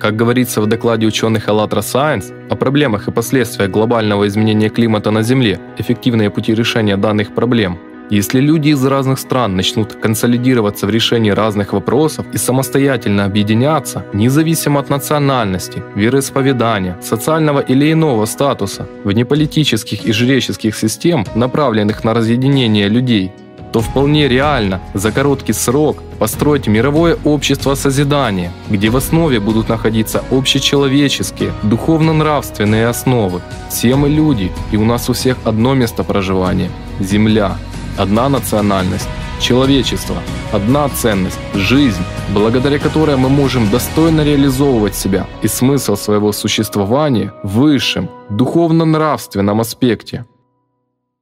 Как говорится в докладе ученых АЛЛАТРА Science о проблемах и последствиях глобального изменения климата на Земле, эффективные пути решения данных проблем – если люди из разных стран начнут консолидироваться в решении разных вопросов и самостоятельно объединяться, независимо от национальности, вероисповедания, социального или иного статуса, вне политических и жреческих систем, направленных на разъединение людей, то вполне реально за короткий срок построить мировое общество созидания, где в основе будут находиться общечеловеческие, духовно-нравственные основы. Все мы люди, и у нас у всех одно место проживания – Земля – одна национальность, человечество, одна ценность – жизнь, благодаря которой мы можем достойно реализовывать себя и смысл своего существования в высшем, духовно-нравственном аспекте.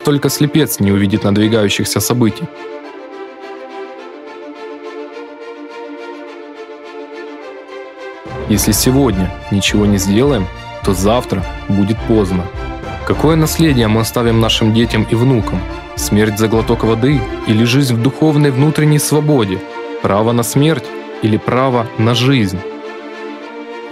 Только слепец не увидит надвигающихся событий. Если сегодня ничего не сделаем, то завтра будет поздно. Какое наследие мы оставим нашим детям и внукам? Смерть за глоток воды или жизнь в духовной внутренней свободе? Право на смерть или право на жизнь?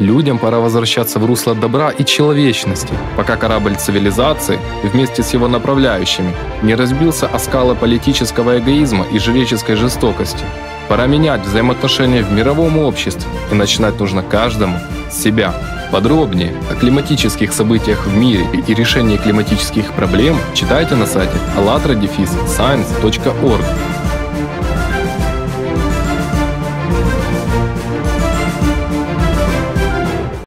Людям пора возвращаться в русло добра и человечности, пока корабль цивилизации вместе с его направляющими не разбился о скалы политического эгоизма и жреческой жестокости. Пора менять взаимоотношения в мировом обществе, и начинать нужно каждому с себя. Подробнее о климатических событиях в мире и решении климатических проблем читайте на сайте allatradefisscience.org.